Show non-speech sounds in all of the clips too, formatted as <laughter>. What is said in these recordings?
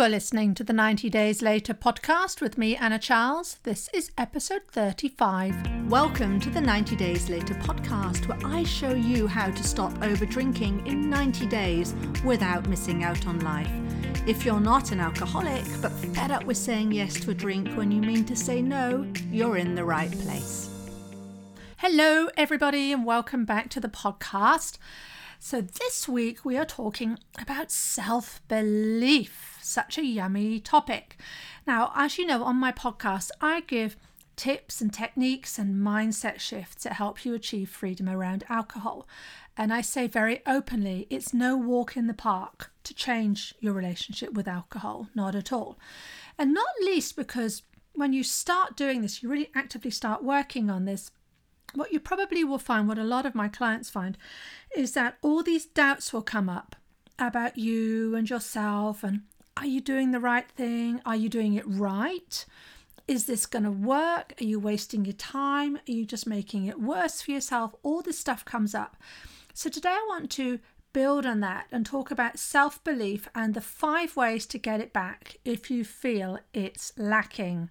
You are listening to the 90 Days Later podcast with me, Anna Charles. This is episode 35. Welcome to the 90 Days Later podcast, where I show you how to stop over drinking in 90 days without missing out on life. If you're not an alcoholic but fed up with saying yes to a drink when you mean to say no, you're in the right place. Hello, everybody, and welcome back to the podcast. So, this week we are talking about self belief, such a yummy topic. Now, as you know, on my podcast, I give tips and techniques and mindset shifts that help you achieve freedom around alcohol. And I say very openly, it's no walk in the park to change your relationship with alcohol, not at all. And not least because when you start doing this, you really actively start working on this, what you probably will find, what a lot of my clients find, is that all these doubts will come up about you and yourself and are you doing the right thing? Are you doing it right? Is this going to work? Are you wasting your time? Are you just making it worse for yourself? All this stuff comes up. So, today I want to build on that and talk about self belief and the five ways to get it back if you feel it's lacking.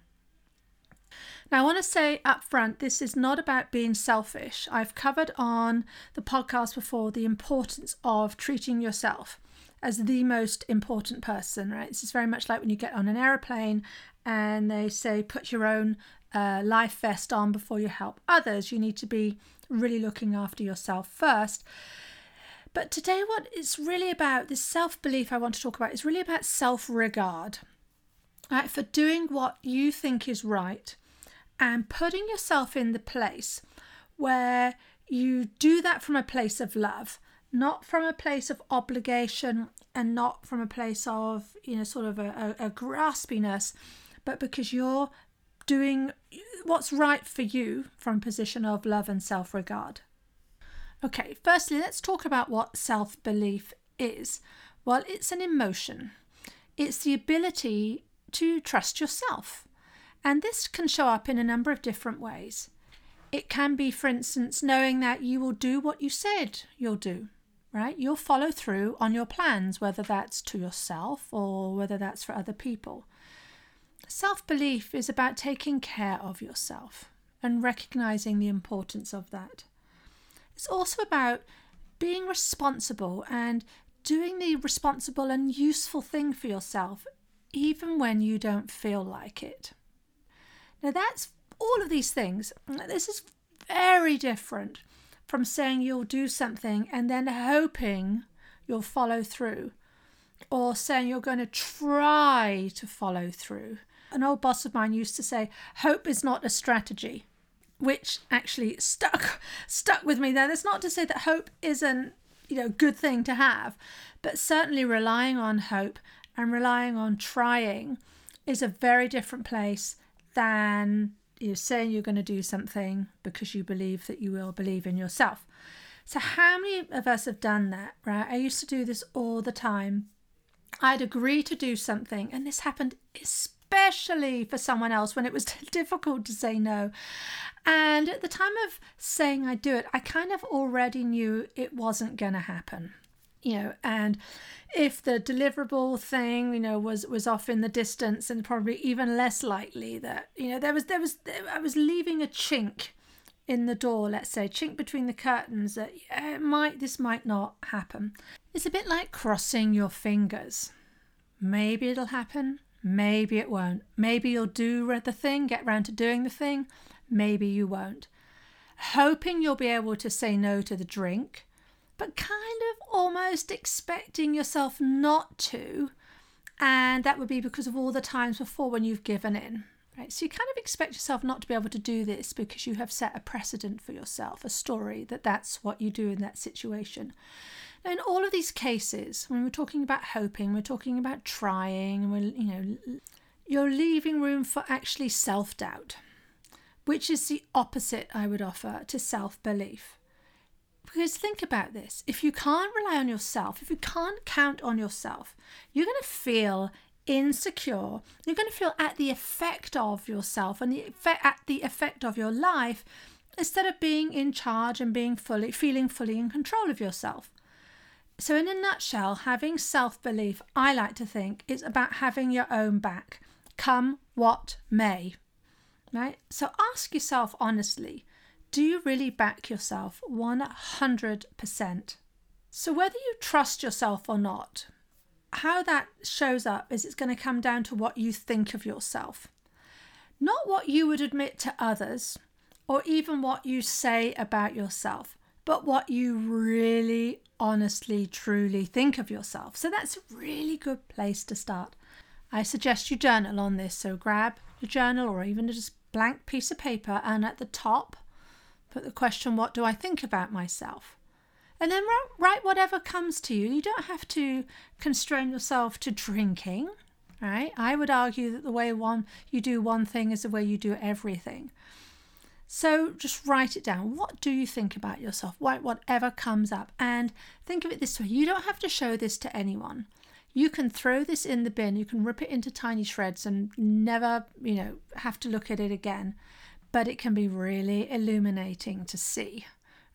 Now, I want to say up front, this is not about being selfish. I've covered on the podcast before the importance of treating yourself as the most important person, right? This is very much like when you get on an aeroplane and they say put your own uh, life vest on before you help others. You need to be really looking after yourself first. But today, what it's really about, this self belief I want to talk about, is really about self regard, right? For doing what you think is right and putting yourself in the place where you do that from a place of love, not from a place of obligation and not from a place of, you know, sort of a, a, a graspiness, but because you're doing what's right for you from a position of love and self regard. Okay, firstly, let's talk about what self belief is. Well, it's an emotion, it's the ability to trust yourself. And this can show up in a number of different ways. It can be, for instance, knowing that you will do what you said you'll do, right? You'll follow through on your plans, whether that's to yourself or whether that's for other people. Self belief is about taking care of yourself and recognizing the importance of that. It's also about being responsible and doing the responsible and useful thing for yourself, even when you don't feel like it. Now, that's all of these things. This is very different from saying you'll do something and then hoping you'll follow through, or saying you're going to try to follow through. An old boss of mine used to say, Hope is not a strategy, which actually stuck stuck with me there. That's not to say that hope isn't you know good thing to have, but certainly relying on hope and relying on trying is a very different place than you are saying you're going to do something because you believe that you will believe in yourself. So, how many of us have done that, right? I used to do this all the time. I'd agree to do something, and this happened especially for someone else when it was <laughs> difficult to say no. And at the time of saying I do it, I kind of already knew it wasn't going to happen you know and if the deliverable thing you know was was off in the distance and probably even less likely that you know there was there was i was leaving a chink in the door let's say chink between the curtains that it might this might not happen. It's a bit like crossing your fingers. Maybe it'll happen maybe it won't. Maybe you'll do the thing get round to doing the thing maybe you won't. Hoping you'll be able to say no to the drink but kind of almost expecting yourself not to. And that would be because of all the times before when you've given in. Right? So you kind of expect yourself not to be able to do this because you have set a precedent for yourself, a story that that's what you do in that situation. Now, in all of these cases, when we're talking about hoping, we're talking about trying, we're, you know, you're leaving room for actually self doubt, which is the opposite I would offer to self belief. Because think about this if you can't rely on yourself, if you can't count on yourself, you're going to feel insecure. You're going to feel at the effect of yourself and the effect, at the effect of your life instead of being in charge and being fully feeling fully in control of yourself. So, in a nutshell, having self belief, I like to think, is about having your own back, come what may. Right? So, ask yourself honestly do you really back yourself 100%? So, whether you trust yourself or not, how that shows up is it's going to come down to what you think of yourself, not what you would admit to others or even what you say about yourself, but what you really, honestly, truly think of yourself. So, that's a really good place to start. I suggest you journal on this. So, grab a journal or even just a blank piece of paper, and at the top, put the question, What do I think about myself? And then write whatever comes to you. You don't have to constrain yourself to drinking, right? I would argue that the way one you do one thing is the way you do everything. So just write it down. What do you think about yourself? Write whatever comes up. And think of it this way you don't have to show this to anyone. You can throw this in the bin, you can rip it into tiny shreds and never, you know, have to look at it again. But it can be really illuminating to see.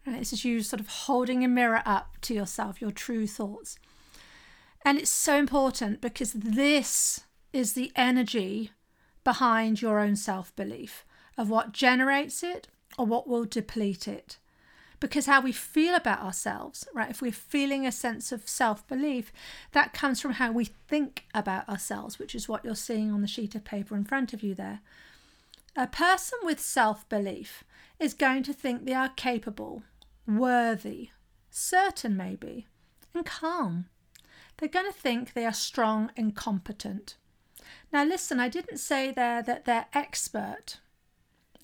Right? This is you sort of holding a mirror up to yourself, your true thoughts. And it's so important because this is the energy behind your own self belief of what generates it or what will deplete it. Because how we feel about ourselves, right? If we're feeling a sense of self belief, that comes from how we think about ourselves, which is what you're seeing on the sheet of paper in front of you there. A person with self belief is going to think they are capable worthy, certain maybe, and calm. They're going to think they are strong and competent. Now, listen, I didn't say there that they're expert.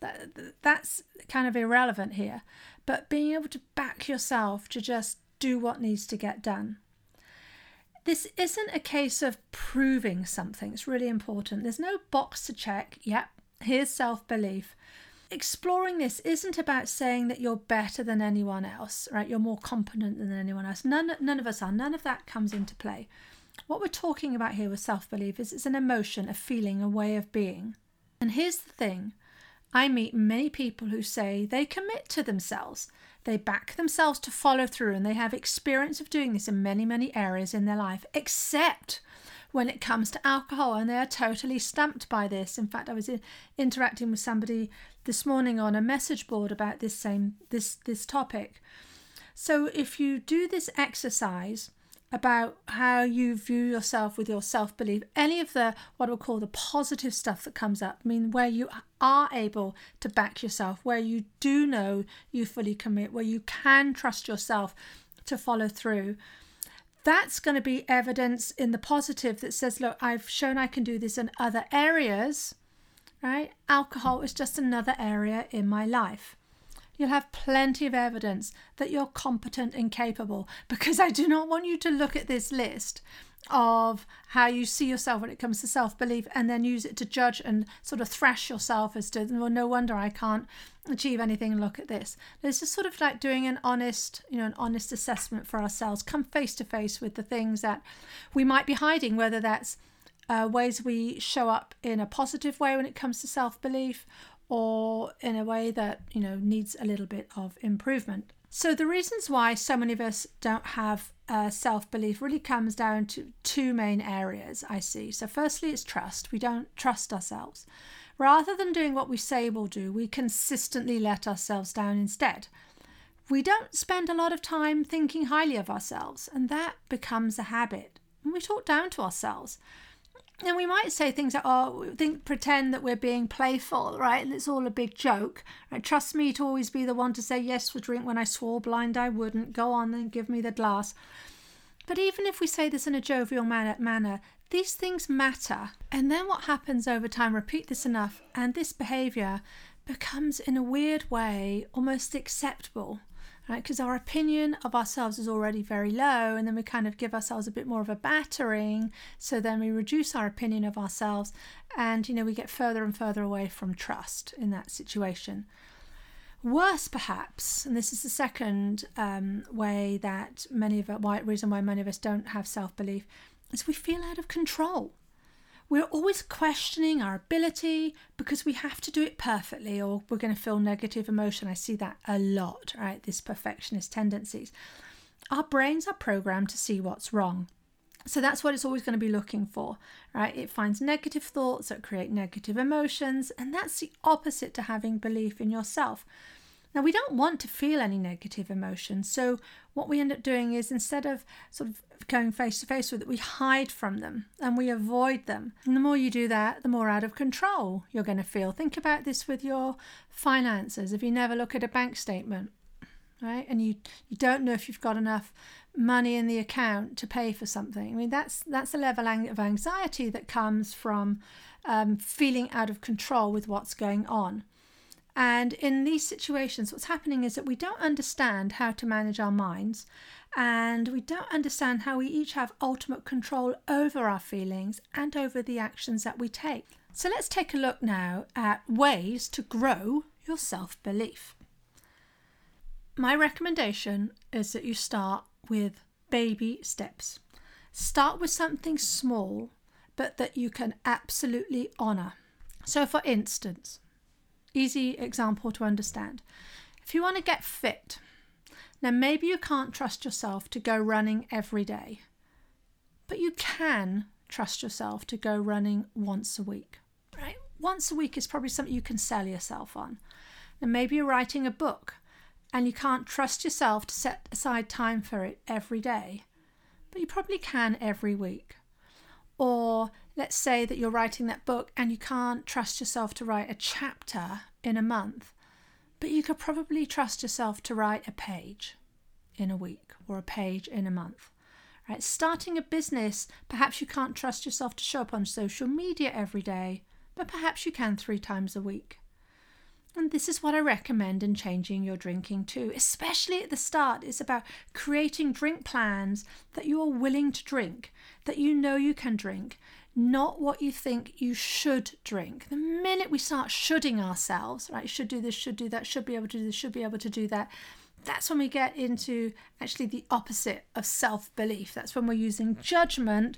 That, that's kind of irrelevant here. But being able to back yourself to just do what needs to get done. This isn't a case of proving something. It's really important. There's no box to check. Yep, here's self belief exploring this isn't about saying that you're better than anyone else, right? You're more competent than anyone else. None, none of us are. None of that comes into play. What we're talking about here with self belief is it's an emotion, a feeling, a way of being. And here's the thing I meet many people who say they commit to themselves. They back themselves to follow through and they have experience of doing this in many, many areas in their life, except when it comes to alcohol, and they are totally stumped by this. In fact, I was in, interacting with somebody this morning on a message board about this same this this topic. So if you do this exercise about how you view yourself with your self belief, any of the what we'll call the positive stuff that comes up, I mean, where you are able to back yourself, where you do know you fully commit, where you can trust yourself to follow through, that's going to be evidence in the positive that says, look, I've shown I can do this in other areas, right? Alcohol is just another area in my life. You'll have plenty of evidence that you're competent and capable because I do not want you to look at this list of how you see yourself when it comes to self belief and then use it to judge and sort of thrash yourself as to, well, no wonder I can't achieve anything. Look at this. This is sort of like doing an honest, you know, an honest assessment for ourselves. Come face to face with the things that we might be hiding, whether that's uh, ways we show up in a positive way when it comes to self belief or in a way that, you know, needs a little bit of improvement. So, the reasons why so many of us don't have uh, self belief really comes down to two main areas I see. So, firstly, it's trust. We don't trust ourselves. Rather than doing what we say we'll do, we consistently let ourselves down instead. We don't spend a lot of time thinking highly of ourselves, and that becomes a habit. And we talk down to ourselves and we might say things that are oh, think, pretend that we're being playful, right? And it's all a big joke. Right? Trust me to always be the one to say yes for drink when I swore blind I wouldn't. Go on and give me the glass. But even if we say this in a jovial manner, manner, these things matter. And then what happens over time, repeat this enough, and this behaviour becomes, in a weird way, almost acceptable right? Because our opinion of ourselves is already very low, and then we kind of give ourselves a bit more of a battering. So then we reduce our opinion of ourselves, and you know, we get further and further away from trust in that situation. Worse, perhaps, and this is the second um, way that many of why, reason why many of us don't have self belief, is we feel out of control. We're always questioning our ability because we have to do it perfectly or we're going to feel negative emotion. I see that a lot, right? This perfectionist tendencies. our brains are programmed to see what's wrong. So that's what it's always going to be looking for, right? It finds negative thoughts that create negative emotions, and that's the opposite to having belief in yourself. Now, we don't want to feel any negative emotions. So, what we end up doing is instead of sort of going face to face with it, we hide from them and we avoid them. And the more you do that, the more out of control you're going to feel. Think about this with your finances. If you never look at a bank statement, right, and you, you don't know if you've got enough money in the account to pay for something, I mean, that's, that's a level of anxiety that comes from um, feeling out of control with what's going on. And in these situations, what's happening is that we don't understand how to manage our minds and we don't understand how we each have ultimate control over our feelings and over the actions that we take. So let's take a look now at ways to grow your self belief. My recommendation is that you start with baby steps. Start with something small, but that you can absolutely honour. So, for instance, easy example to understand. If you want to get fit, now maybe you can't trust yourself to go running every day, but you can trust yourself to go running once a week, right? Once a week is probably something you can sell yourself on. And maybe you're writing a book and you can't trust yourself to set aside time for it every day, but you probably can every week. Or let's say that you're writing that book and you can't trust yourself to write a chapter in a month, but you could probably trust yourself to write a page in a week or a page in a month. Right? Starting a business, perhaps you can't trust yourself to show up on social media every day, but perhaps you can three times a week. And this is what I recommend in changing your drinking too, especially at the start. It's about creating drink plans that you are willing to drink, that you know you can drink, not what you think you should drink. The minute we start shoulding ourselves, right, should do this, should do that, should be able to do this, should be able to do that, that's when we get into actually the opposite of self belief. That's when we're using judgment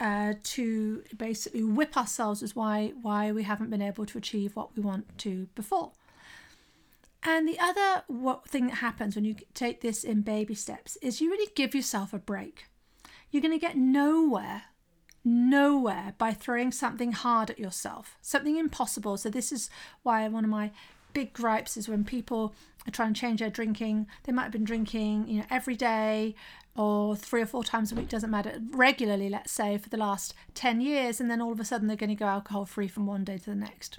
uh, to basically whip ourselves as why why we haven't been able to achieve what we want to before. And the other what thing that happens when you take this in baby steps is you really give yourself a break. You're going to get nowhere nowhere by throwing something hard at yourself, something impossible. So this is why one of my big gripes is when people are trying to change their drinking. They might have been drinking, you know, every day or three or four times a week, doesn't matter, regularly, let's say, for the last 10 years, and then all of a sudden they're going to go alcohol free from one day to the next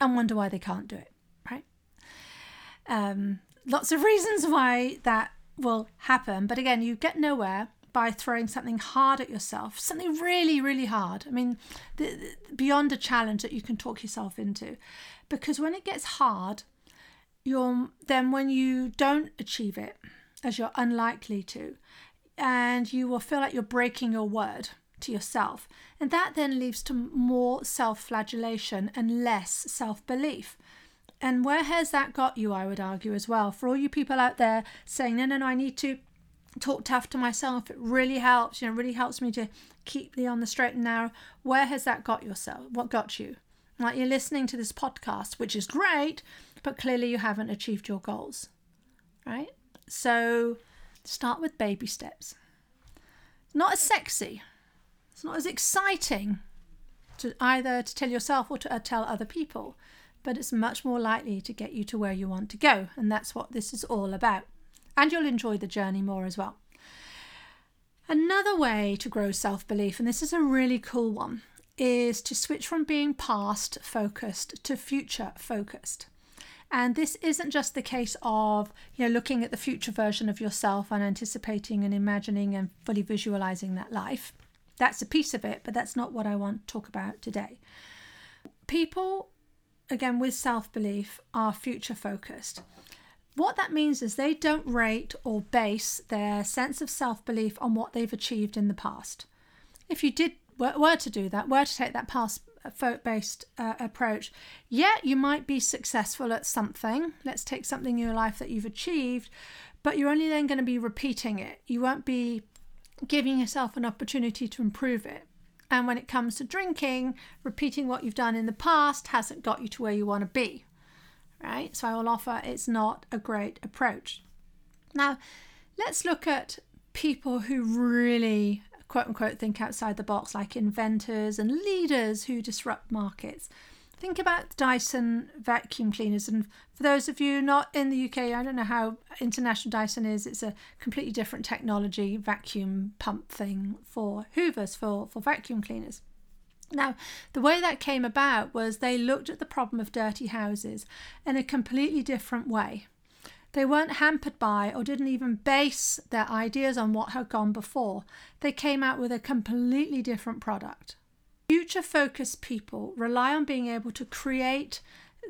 and wonder why they can't do it, right? Um, lots of <laughs> reasons why that will happen, but again, you get nowhere by throwing something hard at yourself, something really, really hard. I mean, the, the, beyond a challenge that you can talk yourself into. Because when it gets hard, you're then when you don't achieve it, as you're unlikely to, and you will feel like you're breaking your word to yourself. And that then leads to more self flagellation and less self belief. And where has that got you, I would argue, as well? For all you people out there saying, no, no, no, I need to talk tough to myself. It really helps, you know, really helps me to keep me on the straight and narrow. Where has that got yourself? What got you? Like you're listening to this podcast, which is great, but clearly you haven't achieved your goals, right? So start with baby steps. not as sexy, it's not as exciting to either to tell yourself or to uh, tell other people, but it's much more likely to get you to where you want to go, and that's what this is all about and you'll enjoy the journey more as well. Another way to grow self belief, and this is a really cool one, is to switch from being past focused to future focused. And this isn't just the case of you know looking at the future version of yourself and anticipating and imagining and fully visualizing that life. That's a piece of it, but that's not what I want to talk about today. People again with self belief are future focused. What that means is they don't rate or base their sense of self belief on what they've achieved in the past. If you did were, to do that, were to take that past uh, based uh, approach, yeah, you might be successful at something. Let's take something in your life that you've achieved, but you're only then going to be repeating it. You won't be giving yourself an opportunity to improve it. And when it comes to drinking, repeating what you've done in the past hasn't got you to where you want to be right? So I will offer it's not a great approach. Now, let's look at people who really quote unquote think outside the box, like inventors and leaders who disrupt markets. Think about Dyson vacuum cleaners. And for those of you not in the UK, I don't know how international Dyson is. It's a completely different technology vacuum pump thing for hoovers, for, for vacuum cleaners. Now, the way that came about was they looked at the problem of dirty houses in a completely different way. They weren't hampered by or didn't even base their ideas on what had gone before. They came out with a completely different product. Future focused people rely on being able to create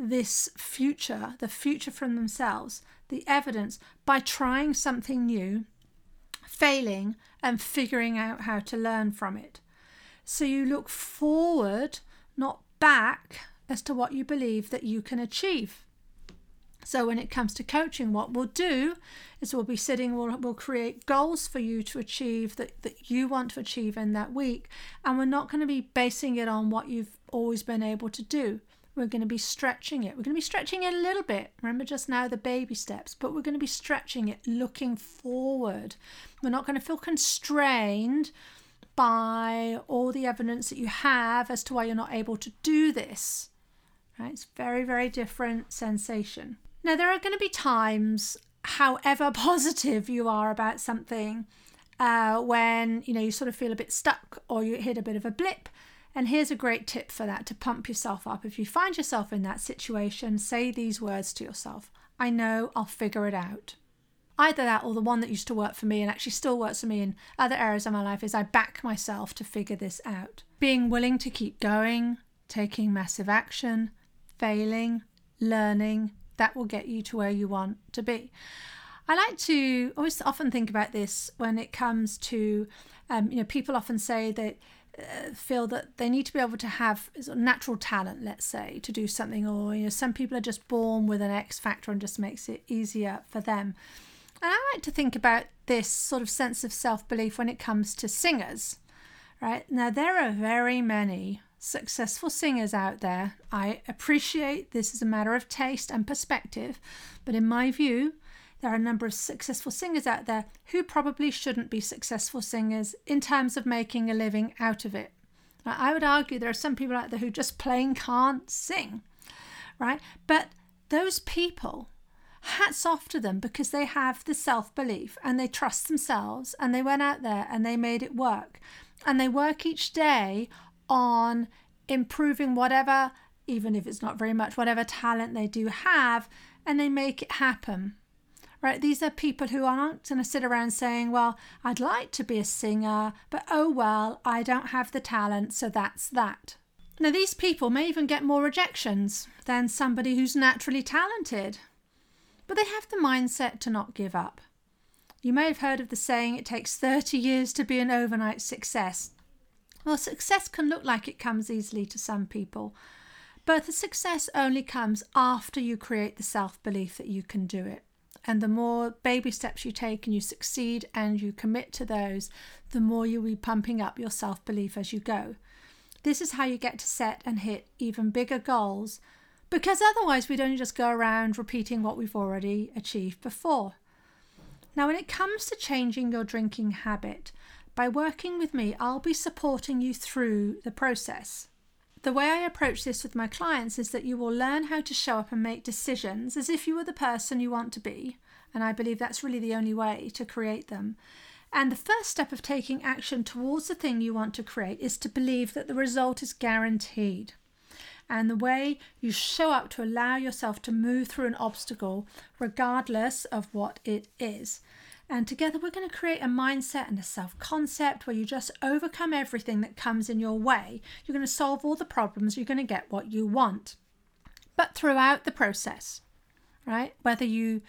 this future, the future from themselves, the evidence, by trying something new, failing, and figuring out how to learn from it. So you look forward, not back, as to what you believe that you can achieve. So when it comes to coaching, what we'll do is we'll be sitting, we'll, we'll create goals for you to achieve that, that you want to achieve in that week. And we're not going to be basing it on what you've always been able to do. We're going to be stretching it. We're going to be stretching it a little bit. Remember just now the baby steps, but we're going to be stretching it, looking forward. We're not going to feel constrained by all the evidence that you have as to why you're not able to do this. Right? It's very, very different sensation. Now, there are going to be times, however <laughs> positive you are about something, uh, when you know you sort of feel a bit stuck or you hit a bit of a blip. And here's a great tip for that to pump yourself up. If you find yourself in that situation, say these words to yourself I know I'll figure it out. Either that or the one that used to work for me and actually still works for me in other areas of my life is I back myself to figure this out. Being willing to keep going, taking massive action, failing, learning, that will get you to where you want to be. I like to always often think about this when it comes to, um, you know, people often say that uh, feel that they need to be able to have natural talent, let's say, to do something, or you know, some people are just born with an X factor and just makes it easier for them. And I like to think about this sort of sense of self belief when it comes to singers, right? Now, there are very many successful singers out there. I appreciate this is a matter of taste and perspective, but in my view, there are a number of successful singers out there who probably shouldn't be successful singers in terms of making a living out of it. Now, I would argue there are some people out there who just plain can't sing, right? But those people, hats off to them because they have the self belief and they trust themselves and they went out there and they made it work. And they work each day on improving whatever, even if it's not very much, whatever talent they do have, and they make it happen. Right? These are people who aren't going to sit around saying, Well, I'd like to be a singer, but oh well, I don't have the talent, so that's that. Now, these people may even get more rejections than somebody who's naturally talented, but they have the mindset to not give up. You may have heard of the saying, it takes 30 years to be an overnight success. Well, success can look like it comes easily to some people, but the success only comes after you create the self belief that you can do it. And the more baby steps you take and you succeed and you commit to those, the more you'll be pumping up your self belief as you go. This is how you get to set and hit even bigger goals because otherwise we'd only just go around repeating what we've already achieved before. Now, when it comes to changing your drinking habit, by working with me, I'll be supporting you through the process. The way I approach this with my clients is that you will learn how to show up and make decisions as if you were the person you want to be. And I believe that's really the only way to create them. And the first step of taking action towards the thing you want to create is to believe that the result is guaranteed. And the way you show up to allow yourself to move through an obstacle, regardless of what it is. And together we're going to create a mindset and a self concept where you just overcome everything that comes in your way. You're going to solve all the problems, you're going to get what you want. But throughout the process, right, whether you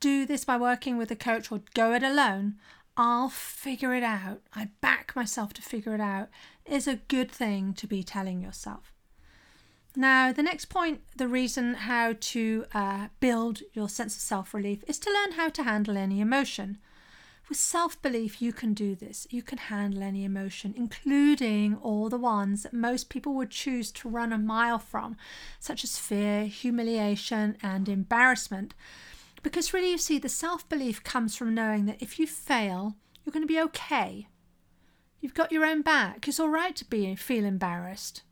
do this by working with a coach or go it alone, I'll figure it out. I back myself to figure it out is a good thing to be telling yourself. Now, the next point, the reason how to uh, build your sense of self relief is to learn how to handle any emotion. With self belief, you can do this. You can handle any emotion, including all the ones that most people would choose to run a mile from, such as fear, humiliation, and embarrassment. Because really, you see, the self belief comes from knowing that if you fail, you're going to be okay. You've got your own back. It's all right to be feel embarrassed.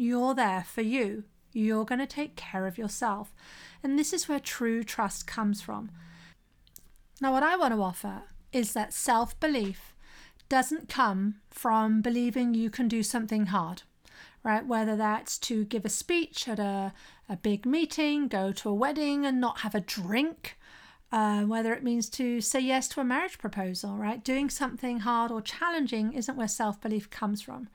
You're there for you. You're going to take care of yourself. And this is where true trust comes from. Now, what I want to offer is that self belief doesn't come from believing you can do something hard, right? Whether that's to give a speech at a, a big meeting, go to a wedding and not have a drink, uh, whether it means to say yes to a marriage proposal, right? Doing something hard or challenging isn't where self belief comes from.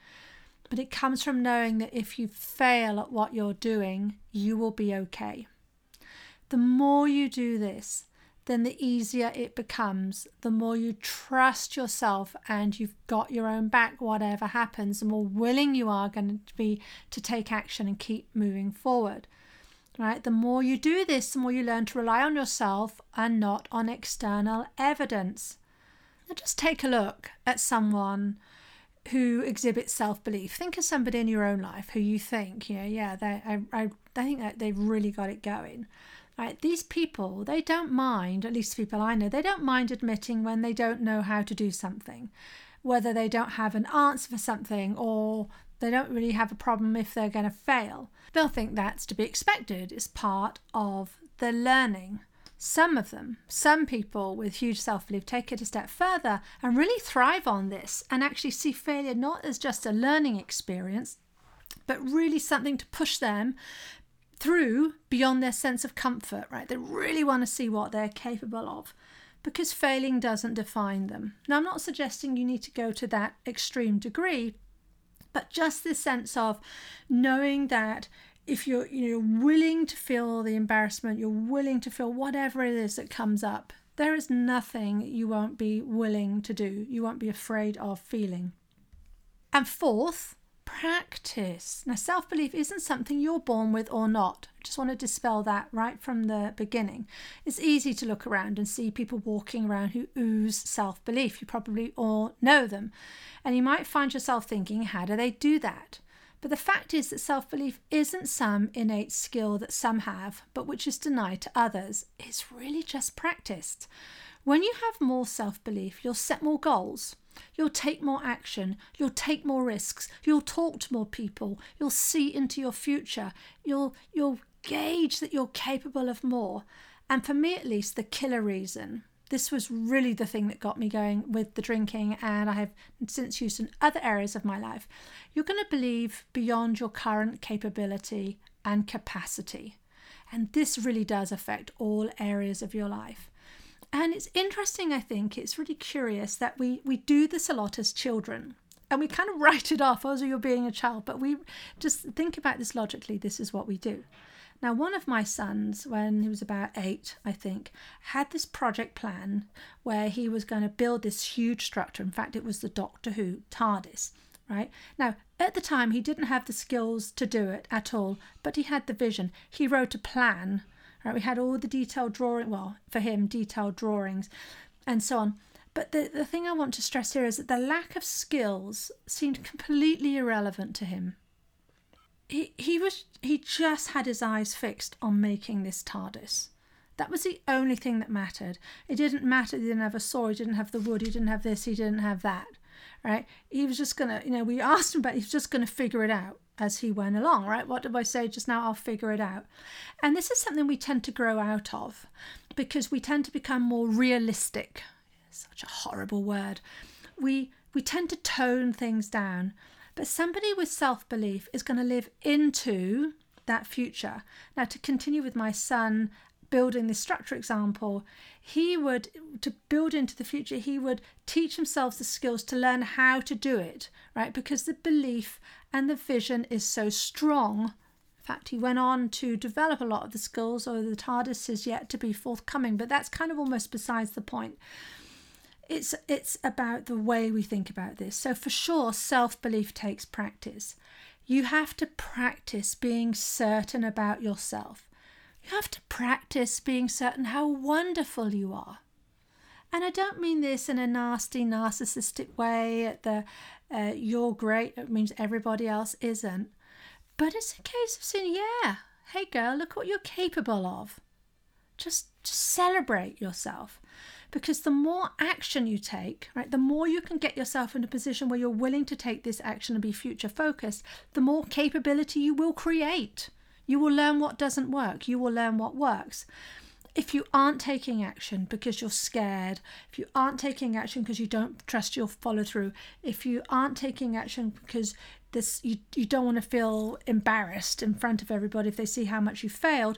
But it comes from knowing that if you fail at what you're doing, you will be okay. The more you do this, then the easier it becomes. The more you trust yourself and you've got your own back, whatever happens, the more willing you are going to be to take action and keep moving forward. Right? The more you do this, the more you learn to rely on yourself and not on external evidence. Now, just take a look at someone who exhibits self belief. Think of somebody in your own life who you think, you know, yeah, they, I, I, I think that they've really got it going. Right? These people, they don't mind, at least people I know, they don't mind admitting when they don't know how to do something, whether they don't have an answer for something or they don't really have a problem if they're going to fail. They'll think that's to be expected, it's part of the learning. Some of them, some people with huge self belief, take it a step further and really thrive on this and actually see failure not as just a learning experience, but really something to push them through beyond their sense of comfort, right? They really want to see what they're capable of because failing doesn't define them. Now, I'm not suggesting you need to go to that extreme degree, but just this sense of knowing that if you're you're willing to feel the embarrassment, you're willing to feel whatever it is that comes up, there is nothing you won't be willing to do. You won't be afraid of feeling. And fourth, practice. Now, self belief isn't something you're born with or not. I just want to dispel that right from the beginning. It's easy to look around and see people walking around who ooze self belief. You probably all know them. And you might find yourself thinking, how do they do that? But the fact is that self belief isn't some innate skill that some have, but which is denied to others. It's really just practiced. When you have more self belief, you'll set more goals. You'll take more action. You'll take more risks. You'll talk to more people. You'll see into your future. You'll, you'll gauge that you're capable of more. And for me, at least, the killer reason this was really the thing that got me going with the drinking, and I have since used in other areas of my life. You're going to believe beyond your current capability and capacity. And this really does affect all areas of your life. And it's interesting, I think, it's really curious that we, we do this a lot as children. And we kind of <laughs> write it off oh, as you're being a child, but we just think about this logically. This is what we do. Now, one of my sons, when he was about eight, I think, had this project plan where he was going to build this huge structure. In fact, it was the Doctor Who TARDIS, right? Now, at the time, he didn't have the skills to do it at all, but he had the vision. He wrote a plan Right, we had all the detailed drawing, well, for him, detailed drawings and so on. But the, the thing I want to stress here is that the lack of skills seemed completely irrelevant to him. He, he was he just had his eyes fixed on making this TARDIS. That was the only thing that mattered. It didn't matter he didn't have a saw, he didn't have the wood, he didn't have this, he didn't have that. Right? He was just gonna, you know, we <laughs> asked him about he was just gonna figure it out as he went along, right? What did I say just now? I'll figure it out. And this is something we tend to grow out of because we tend to become more realistic. Such a horrible word. We we tend to tone things down. But somebody with self-belief is going to live into that future. Now to continue with my son building this structure example, he would, to build into the future, he would teach himself the skills to learn how to do it, right? Because the belief and the vision is so strong. In fact, he went on to develop a lot of the skills, although the TARDIS is yet to be forthcoming, but that's kind of almost besides the point. It's, it's about the way we think about this. So, for sure, self belief takes practice. You have to practice being certain about yourself. You have to practice being certain how wonderful you are. And I don't mean this in a nasty, narcissistic way, the uh, you're great, it means everybody else isn't. But it's a case of saying, yeah, hey girl, look what you're capable of. Just, just celebrate yourself because the more action you take, right, the more you can get yourself in a position where you're willing to take this action and be future focused, the more capability you will create. You will learn what doesn't work, you will learn what works. If you aren't taking action because you're scared, if you aren't taking action because you don't trust your follow through, if you aren't taking action because this you, you don't want to feel embarrassed in front of everybody if they see how much you failed,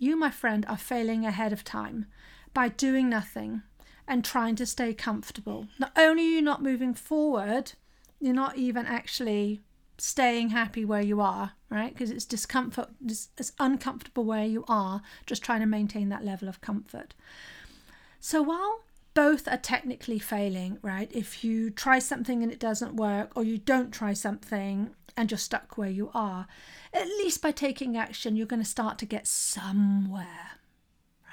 you, my friend, are failing ahead of time by doing nothing and trying to stay comfortable. Not only are you not moving forward, you're not even actually staying happy where you are, right? Because it's discomfort, it's uncomfortable where you are, just trying to maintain that level of comfort. So while both are technically failing, right? If you try something and it doesn't work, or you don't try something and you're stuck where you are, at least by taking action, you're going to start to get somewhere,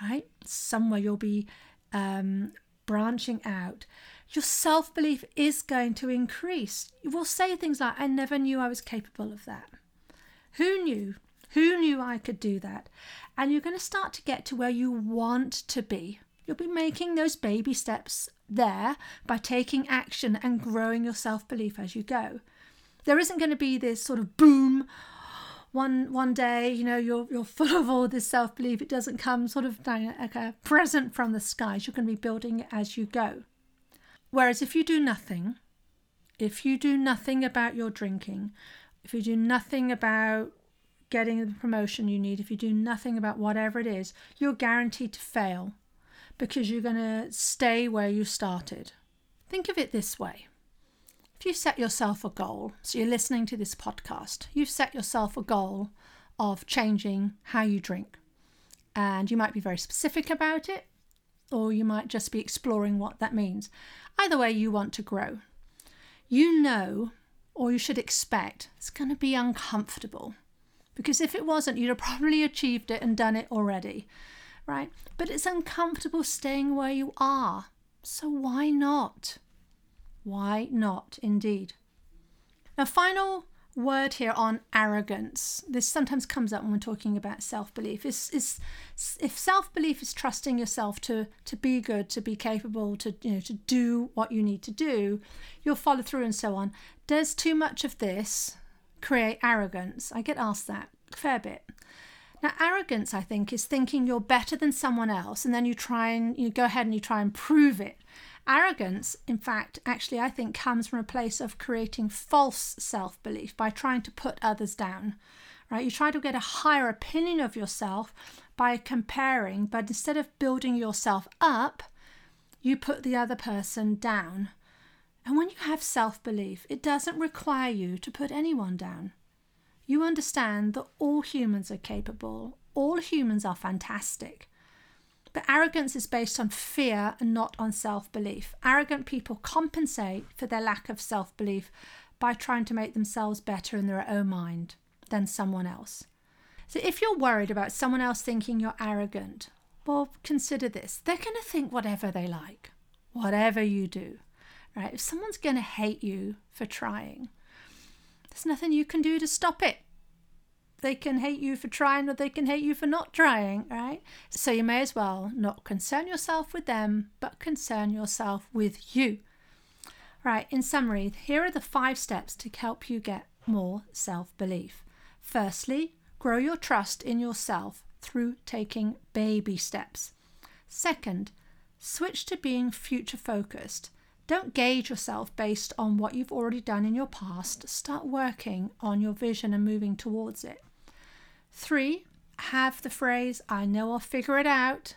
right? Somewhere you'll be um, branching out. Your self belief is going to increase. You will say things like, I never knew I was capable of that. Who knew? Who knew I could do that? And you're going to start to get to where you want to be. You'll be making those baby steps there by taking action and growing your self belief as you go. There isn't going to be this sort of boom one one day you know you're you're full of all this self belief it doesn't come sort of like a present from the skies. You're going to be building it as you go. Whereas if you do nothing if you do nothing about your drinking if you do nothing about getting the promotion you need if you do nothing about whatever it is you're guaranteed to fail because you're going to stay where you started. Think of it this way if you set yourself a goal, so you're listening to this podcast, you've set yourself a goal of changing how you drink. And you might be very specific about it, or you might just be exploring what that means. Either way, you want to grow. You know, or you should expect, it's going to be uncomfortable. Because if it wasn't, you'd have probably achieved it and done it already, right? But it's uncomfortable staying where you are. So why not? Why not, indeed? Now, final word here on arrogance. This sometimes comes up when we're talking about self belief. Is is if self belief is trusting yourself to to be good, to be capable, to you know to do what you need to do, you'll follow through and so on. Does too much of this create arrogance? I get asked that a fair bit. Now, arrogance, I think, is thinking you're better than someone else, and then you try and you go ahead and you try and prove it Arrogance, in fact, actually, I think comes from a place of creating false self belief by trying to put others down. Right? You try to get a higher opinion of yourself by comparing, but instead of building yourself up, you put the other person down. And when you have self belief, it doesn't require you to put anyone down. You understand that all humans are capable, all humans are fantastic. But arrogance is based on fear and not on self belief. Arrogant people compensate for their lack of self belief by trying to make themselves better in their own mind than someone else. So if you're worried about someone else thinking you're arrogant, well, consider this. They're going to think whatever they like, whatever you do, right? If someone's going to hate you for trying, there's nothing you can do to stop it they can hate you for trying or they can hate you for not trying, right? So you may as well not concern yourself with them, but concern yourself with you. Right, in summary, here are the five steps to help you get more self belief. Firstly, grow your trust in yourself through taking baby steps. Second, switch to being future focused. Don't gauge yourself based on what you've already done in your past. Start working on your vision and moving towards it. Three, have the phrase, I know I'll figure it out,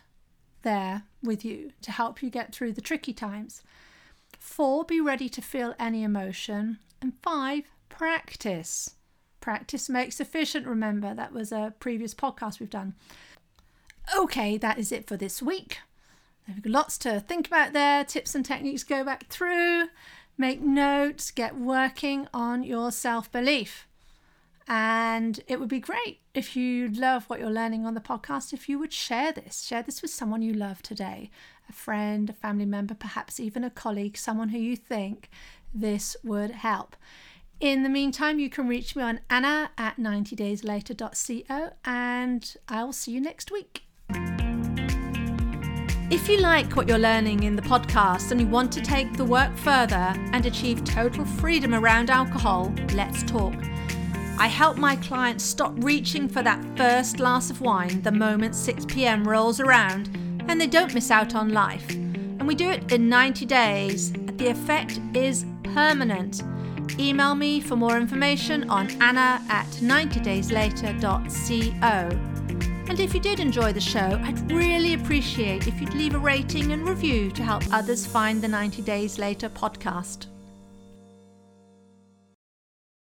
there with you to help you get through the tricky times. Four, be ready to feel any emotion. And five, practice. Practice makes efficient, remember, that was a previous podcast we've done. Okay, that is it for this week. Lots to think about there, tips and techniques go back through, make notes, get working on your self belief. And it would be great if you love what you're learning on the podcast, if you would share this, share this with someone you love today a friend, a family member, perhaps even a colleague, someone who you think this would help. In the meantime, you can reach me on anna at 90dayslater.co and I'll see you next week. If you like what you're learning in the podcast and you want to take the work further and achieve total freedom around alcohol, let's talk. I help my clients stop reaching for that first glass of wine the moment 6 pm rolls around and they don't miss out on life. And we do it in 90 days. The effect is permanent. Email me for more information on anna at 90dayslater.co. And if you did enjoy the show, I'd really appreciate if you'd leave a rating and review to help others find the 90 Days Later podcast.